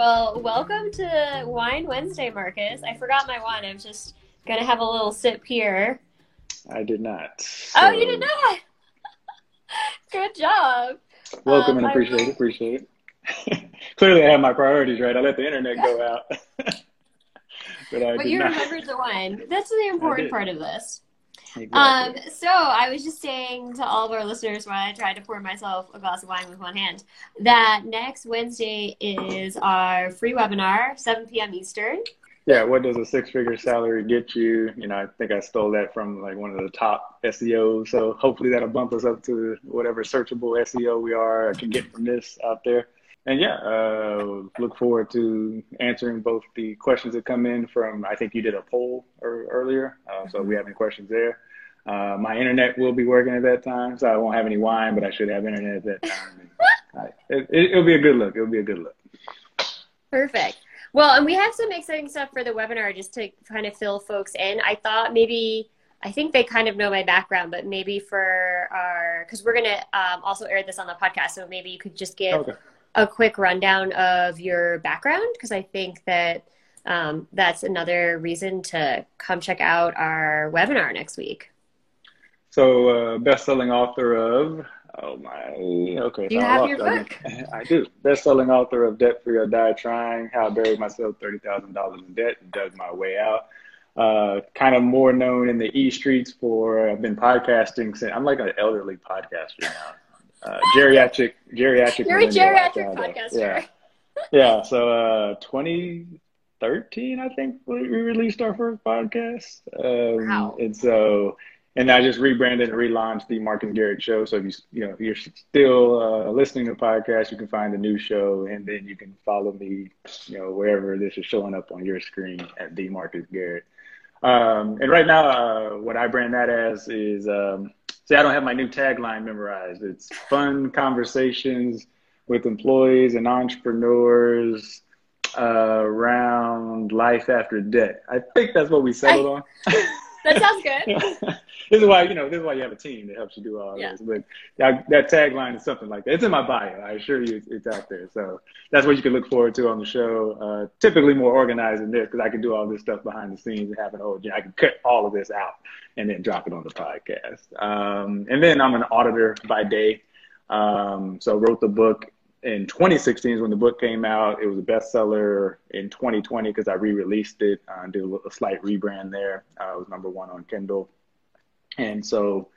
Well, welcome to Wine Wednesday, Marcus. I forgot my wine. I was just gonna have a little sip here. I did not. Oh, you did not. Good job. Welcome um, and appreciate it. Appreciate it. Clearly, I have my priorities right. I let the internet go out. but I but you not. remembered the wine. That's the important part of this. Exactly. Um, so I was just saying to all of our listeners while I tried to pour myself a glass of wine with one hand that next Wednesday is our free webinar, 7 p.m. Eastern. Yeah, what does a six-figure salary get you? You know, I think I stole that from like one of the top SEOs. So hopefully that'll bump us up to whatever searchable SEO we are I can get from this out there and yeah, uh, look forward to answering both the questions that come in from. I think you did a poll or, earlier, uh, so if we have any questions there. Uh, my internet will be working at that time, so I won't have any wine, but I should have internet at that time. it, it, it'll be a good look. It'll be a good look. Perfect. Well, and we have some exciting stuff for the webinar just to kind of fill folks in. I thought maybe I think they kind of know my background, but maybe for our because we're gonna um, also air this on the podcast, so maybe you could just give okay a quick rundown of your background because I think that um, that's another reason to come check out our webinar next week. So, uh, best-selling author of oh my okay. Do you have your book? I do. Best-selling author of Debt Free or Die Trying: How I Buried Myself Thirty Thousand Dollars in Debt and Dug My Way Out. Uh, kind of more known in the e streets for I've been podcasting since I'm like an elderly podcaster now uh, geriatric geriatric. You're a geriatric podcaster. Yeah, yeah. So uh, 2013, I think we released our first podcast. Um, wow. And so, and I just rebranded and relaunched the Mark and Garrett Show. So if you you know you're still uh, listening to podcast, you can find the new show, and then you can follow me, you know, wherever this is showing up on your screen at the Marcus Garrett. Um, and right now, uh, what I brand that as is um, See, I don't have my new tagline memorized. It's fun conversations with employees and entrepreneurs uh, around life after debt. I think that's what we settled I, on. that sounds good. this is why you know this is why you have a team that helps you do all yeah. this. But that, that, tagline is something like that. It's in my bio. I assure you, it's, it's out there. So that's what you can look forward to on the show. Uh, typically more organized than this because I can do all this stuff behind the scenes and have an old. You know, I can cut all of this out and then drop it on the podcast. Um, and then I'm an auditor by day. Um, so wrote the book in 2016 when the book came out. It was a bestseller in 2020 because I re-released it, uh, did a, a, slight rebrand there. Uh, it was number one on Kindle, and so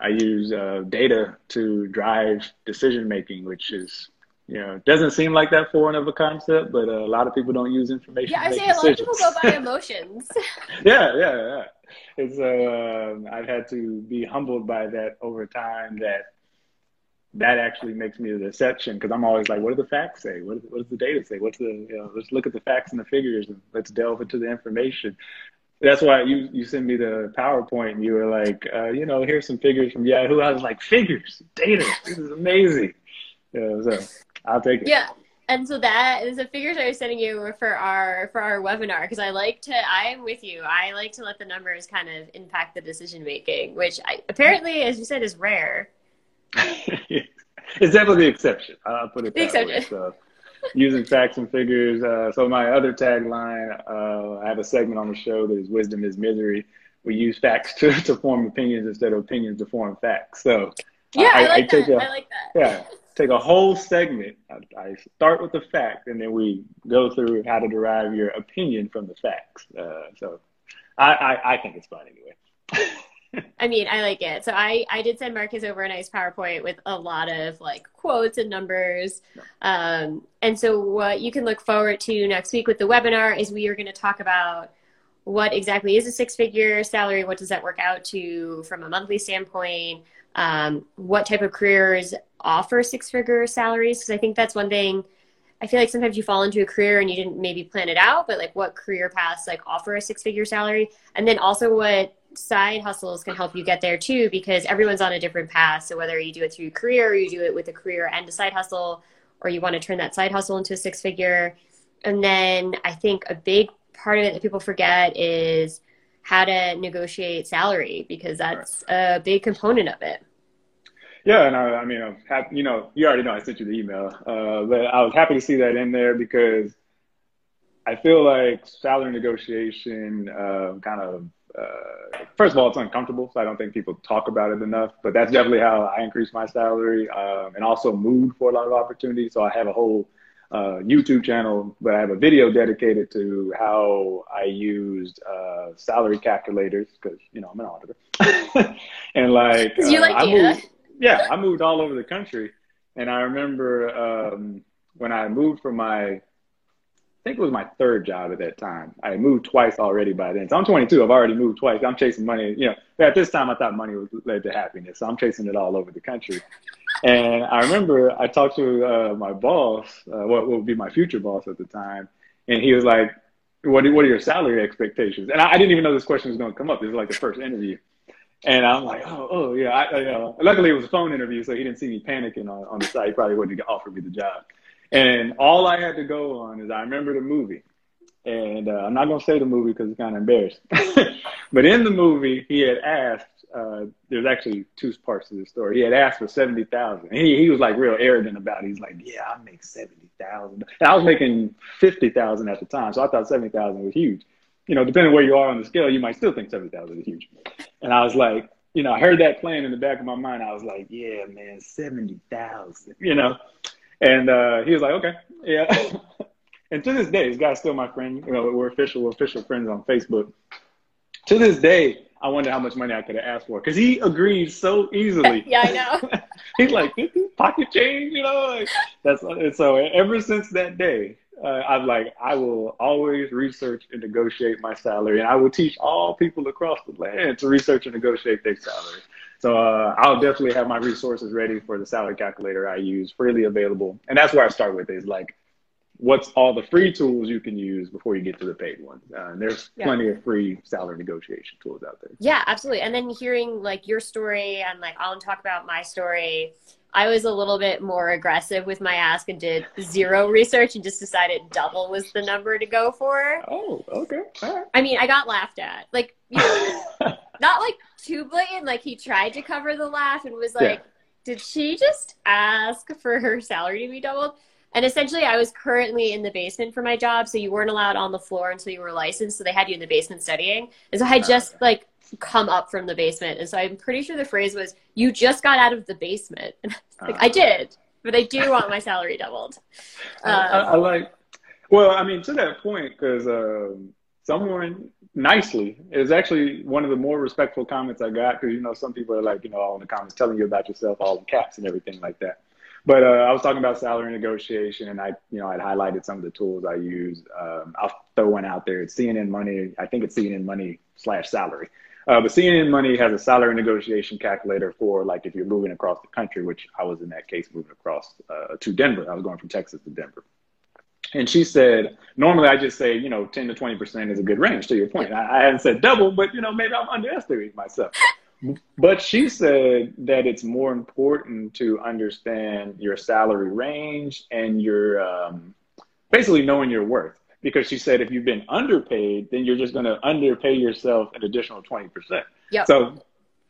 I use uh, data to drive decision making, which is you know doesn't seem like that foreign of a concept, but a lot of people don't use information. Yeah, I say a lot of people go by emotions. yeah, yeah, yeah. And so uh, I've had to be humbled by that over time. That that actually makes me the exception because I'm always like, what do the facts say? What, what does the data say? What's the, you know, let's look at the facts and the figures and let's delve into the information. that's why you you sent me the PowerPoint and you were like, uh, you know, here's some figures from Yahoo. I was like, figures, data, this is amazing. Yeah, so I'll take it. Yeah. And so that is the figures I was sending you for our for our webinar because I like to I'm with you. I like to let the numbers kind of impact the decision making, which I, apparently, as you said, is rare. It's definitely the exception. I'll put it the that exception. way. So using facts and figures. Uh, so my other tagline, uh, I have a segment on the show that is "Wisdom is Misery." We use facts to, to form opinions instead of opinions to form facts. So yeah, I, I like I that. A, I like that. Yeah, take a whole segment. I, I, start with the fact, and then we go through how to derive your opinion from the facts. Uh, so I, I, I think it's fun anyway. I mean, I like it. So I, I did send Marcus over a nice PowerPoint with a lot of like quotes and numbers. Um, and so what you can look forward to next week with the webinar is we are going to talk about what exactly is a six figure salary? What does that work out to from a monthly standpoint? Um, what type of careers offer six figure salaries? Because I think that's one thing. I feel like sometimes you fall into a career and you didn't maybe plan it out, but like what career paths like offer a six figure salary? And then also what side hustles can help you get there too because everyone's on a different path. So whether you do it through your career or you do it with a career and a side hustle or you want to turn that side hustle into a six figure. And then i think a big part of it that people forget is how to negotiate salary because that's a big component of it. Yeah, and I, I mean, I'm happy, you know, you already know I sent you the email, uh, but I was happy to see that in there because I feel like salary negotiation uh, kind of uh, first of all, it's uncomfortable, so I don't think people talk about it enough. But that's definitely how I increased my salary um, and also moved for a lot of opportunities. So I have a whole uh, YouTube channel, but I have a video dedicated to how I used uh, salary calculators because you know I'm an auditor, and like, you like uh, I moved, yeah, I moved all over the country, and I remember um, when I moved from my think it was my third job at that time. I moved twice already by then. So I'm 22. I've already moved twice. I'm chasing money. You know, at this time I thought money was led to happiness. So I'm chasing it all over the country. And I remember I talked to uh, my boss, uh, what would be my future boss at the time, and he was like, "What what are your salary expectations?" And I, I didn't even know this question was going to come up. This was like the first interview. And I'm like, oh, oh yeah. I, I, uh, luckily, it was a phone interview, so he didn't see me panicking on, on the side. He probably wouldn't have offered me the job. And all I had to go on is I remember the movie. And uh, I'm not going to say the movie because it's kind of embarrassing. but in the movie, he had asked, uh, there's actually two parts to the story. He had asked for 70000 he, he was like real arrogant about it. He's like, yeah, I make 70000 I was making 50000 at the time. So I thought 70000 was huge. You know, depending where you are on the scale, you might still think 70000 is huge. And I was like, you know, I heard that playing in the back of my mind. I was like, yeah, man, 70000 you know? And uh, he was like, okay, yeah. and to this day, this guy's still my friend. You know, we're official, we're official friends on Facebook. To this day, I wonder how much money I could have asked for because he agrees so easily. yeah, I know. He's like pocket change, you know. Like, that's and so. Ever since that day, uh, I'm like, I will always research and negotiate my salary, and I will teach all people across the land to research and negotiate their salary. So uh, I'll definitely have my resources ready for the salary calculator I use, freely available. And that's where I start with is like, what's all the free tools you can use before you get to the paid ones? Uh, and there's yeah. plenty of free salary negotiation tools out there. Yeah, absolutely. And then hearing like your story and like I'll talk about my story. I was a little bit more aggressive with my ask and did zero research and just decided double was the number to go for. Oh, okay. I mean, I got laughed at. Like, you know, not like too blatant. Like he tried to cover the laugh and was like, yeah. "Did she just ask for her salary to be doubled?" And essentially, I was currently in the basement for my job, so you weren't allowed on the floor until you were licensed. So they had you in the basement studying, and so I had just like come up from the basement, and so I'm pretty sure the phrase was, "You just got out of the basement." And I like, uh, I did, but I do want my salary doubled. Uh, I, I, like. Well, I mean, to that point, because um, someone nicely. It was actually one of the more respectful comments I got because you know some people are like you know all in the comments telling you about yourself, all in caps and everything like that. But uh, I was talking about salary negotiation, and I you know I'd highlighted some of the tools I use. Um, I'll throw one out there. It's CNN Money. I think it's CNN Money slash salary. Uh, but CNN Money has a salary negotiation calculator for like if you're moving across the country, which I was in that case moving across uh, to Denver. I was going from Texas to Denver. And she said, normally I just say, you know, 10 to 20% is a good range to your point. I, I hadn't said double, but, you know, maybe I'm underestimating myself. but she said that it's more important to understand your salary range and your um, basically knowing your worth. Because she said if you've been underpaid, then you're just going to underpay yourself an additional 20%. Yep. So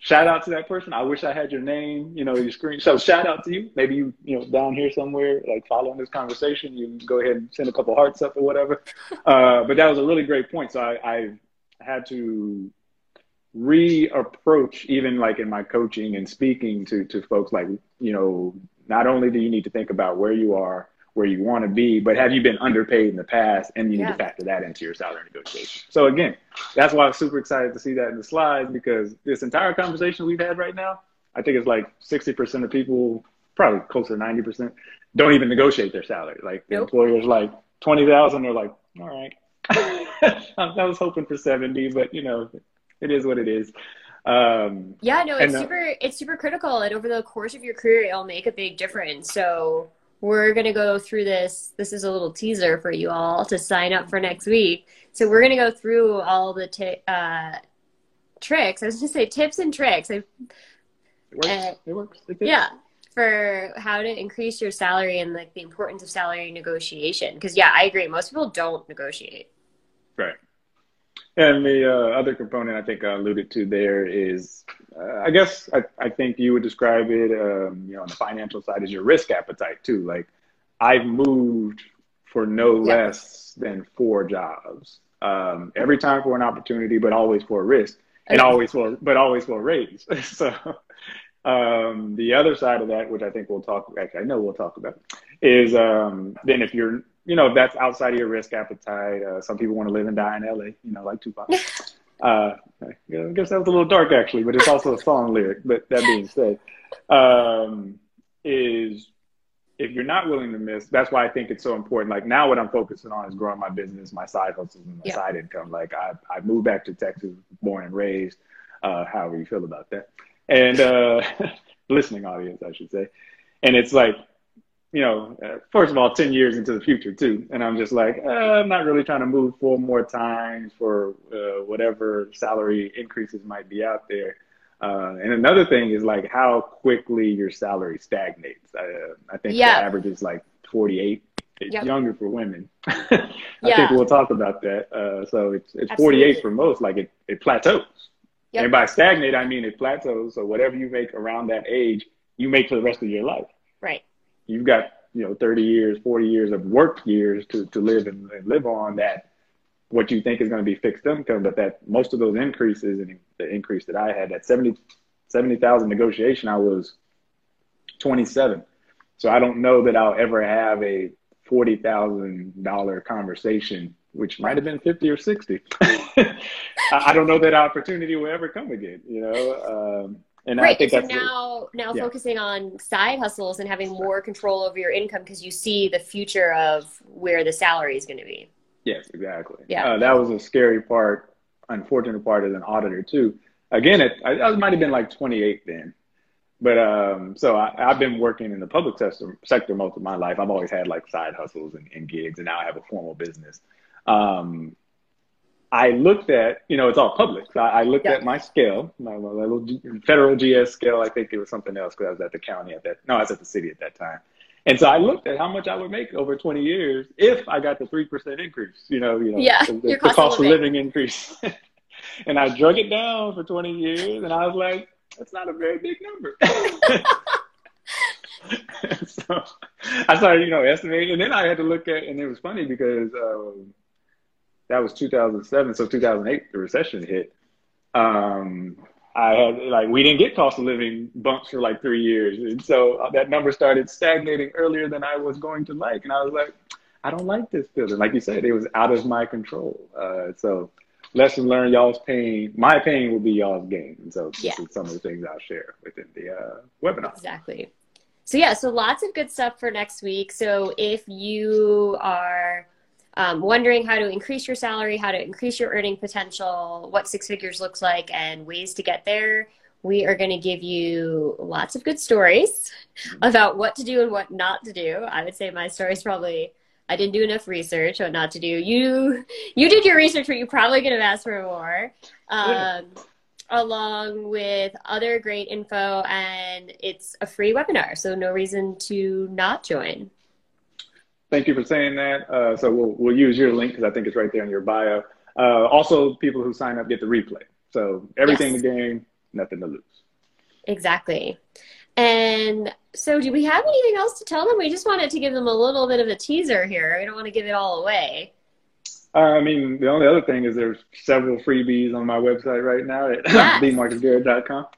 shout out to that person. I wish I had your name, you know, your screen. So shout out to you. Maybe you, you know, down here somewhere, like following this conversation, you go ahead and send a couple hearts up or whatever. Uh, but that was a really great point. So I, I had to reapproach even like in my coaching and speaking to to folks like you know not only do you need to think about where you are where you want to be but have you been underpaid in the past and you yeah. need to factor that into your salary negotiation so again that's why i'm super excited to see that in the slides because this entire conversation we've had right now i think it's like 60% of people probably closer to 90% don't even negotiate their salary like the nope. employer's like 20000 they're like all right I was hoping for 70 but you know it is what it is. Um, yeah, no, it's super. it's super critical, and over the course of your career, it'll make a big difference. So we're gonna go through this. This is a little teaser for you all to sign up for next week. So we're gonna go through all the t- uh, tricks. I was going to say tips and tricks. I, it works. Uh, it works. yeah, for how to increase your salary and like the importance of salary negotiation. Because yeah, I agree. Most people don't negotiate. Right. And the uh, other component I think I alluded to there is, uh, I guess I, I think you would describe it, um, you know, on the financial side is your risk appetite too. Like I've moved for no less than four jobs. Um, every time for an opportunity, but always for a risk, and always for, but always for a raise. so um, the other side of that, which I think we'll talk, actually, I know we'll talk about, is um, then if you're you know, that's outside of your risk appetite. Uh, some people want to live and die in LA, you know, like Tupac. uh, I guess that was a little dark actually, but it's also a song lyric. But that being said, um, is if you're not willing to miss, that's why I think it's so important. Like now, what I'm focusing on is growing my business, my side hustles, and my yeah. side income. Like I, I moved back to Texas, born and raised. Uh, however you feel about that, and uh, listening audience, I should say. And it's like you know, first of all, 10 years into the future too. And I'm just like, uh, I'm not really trying to move four more times for uh, whatever salary increases might be out there. Uh, and another thing is like how quickly your salary stagnates. Uh, I think the average is like 48. It's yep. younger for women. I yeah. think we'll talk about that. Uh, so it's, it's 48 for most, like it, it plateaus. Yep. And by stagnate, I mean it plateaus. So whatever you make around that age, you make for the rest of your life. Right you've got you know 30 years 40 years of work years to, to live and, and live on that what you think is going to be fixed income but that most of those increases and the increase that i had that 70 70000 negotiation i was 27 so i don't know that i'll ever have a $40000 conversation which might have been 50 or 60 i don't know that opportunity will ever come again you know um, and right. I think so now, now yeah. focusing on side hustles and having more control over your income because you see the future of where the salary is going to be. Yes, exactly. Yeah, uh, that was a scary part, unfortunate part as an auditor too. Again, it, I, I might have been like 28 then, but um, so I, have been working in the public sector, sector most of my life. I've always had like side hustles and, and gigs, and now I have a formal business. Um, I looked at, you know, it's all public. So I, I looked yeah. at my scale, my, my, little G, federal GS scale. I think it was something else because I was at the county at that. No, I was at the city at that time. And so I looked at how much I would make over 20 years if I got the 3% increase, you know, you know, yeah, the, the, cost, cost of living, living increase. and I drug it down for 20 years and I was like, that's not a very big number. so I started, you know, estimating. And then I had to look at, and it was funny because, um, that was 2007. So 2008, the recession hit. Um, I had like we didn't get cost of living bumps for like three years, and so uh, that number started stagnating earlier than I was going to like, and I was like, I don't like this feeling. Like you said, it was out of my control. Uh, so lesson learned, y'all's pain. My pain will be y'all's gain. And so this yeah. is some of the things I'll share within the uh, webinar. Exactly. So yeah, so lots of good stuff for next week. So if you are um, wondering how to increase your salary, how to increase your earning potential, what six figures looks like, and ways to get there, we are going to give you lots of good stories about what to do and what not to do. I would say my story is probably I didn't do enough research. What not to do? You you did your research, but you probably could have asked for more. Um. Along with other great info, and it's a free webinar, so no reason to not join. Thank you for saying that. Uh, so we'll we'll use your link because I think it's right there in your bio. Uh, also, people who sign up get the replay. So everything yes. the game, nothing to lose. Exactly. And so, do we have anything else to tell them? We just wanted to give them a little bit of a teaser here. We don't want to give it all away. Uh, I mean, the only other thing is there's several freebies on my website right now at yes.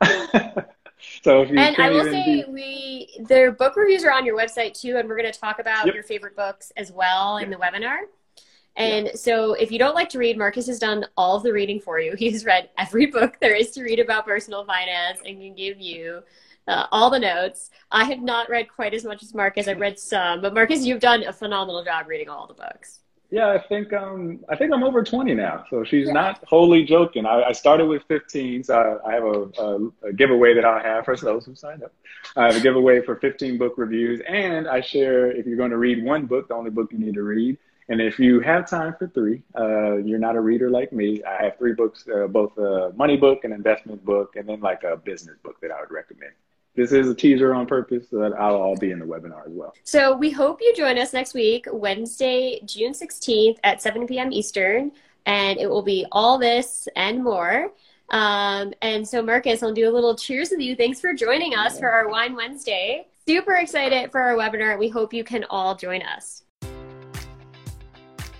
so if you and I will say be... we their book reviews are on your website too, and we're going to talk about yep. your favorite books as well yep. in the webinar. And yeah. so, if you don't like to read, Marcus has done all of the reading for you. He's read every book there is to read about personal finance and can give you uh, all the notes. I have not read quite as much as Marcus. I've read some, but Marcus, you've done a phenomenal job reading all the books. Yeah, I think um, I think I'm over 20 now, so she's yeah. not wholly joking. I, I, started with 15, so I, I have a, a, a, giveaway that I'll have for those who signed up. I have a giveaway for 15 book reviews, and I share if you're going to read one book, the only book you need to read. And if you have time for three, uh, you're not a reader like me. I have three books, uh, both a money book, an investment book, and then like a business book that I would recommend this is a teaser on purpose so that I'll all be in the webinar as well. So we hope you join us next week, Wednesday, June 16th at 7 p.m. Eastern, and it will be all this and more. Um, and so, Marcus, I'll do a little cheers with you. Thanks for joining us for our Wine Wednesday. Super excited for our webinar. We hope you can all join us.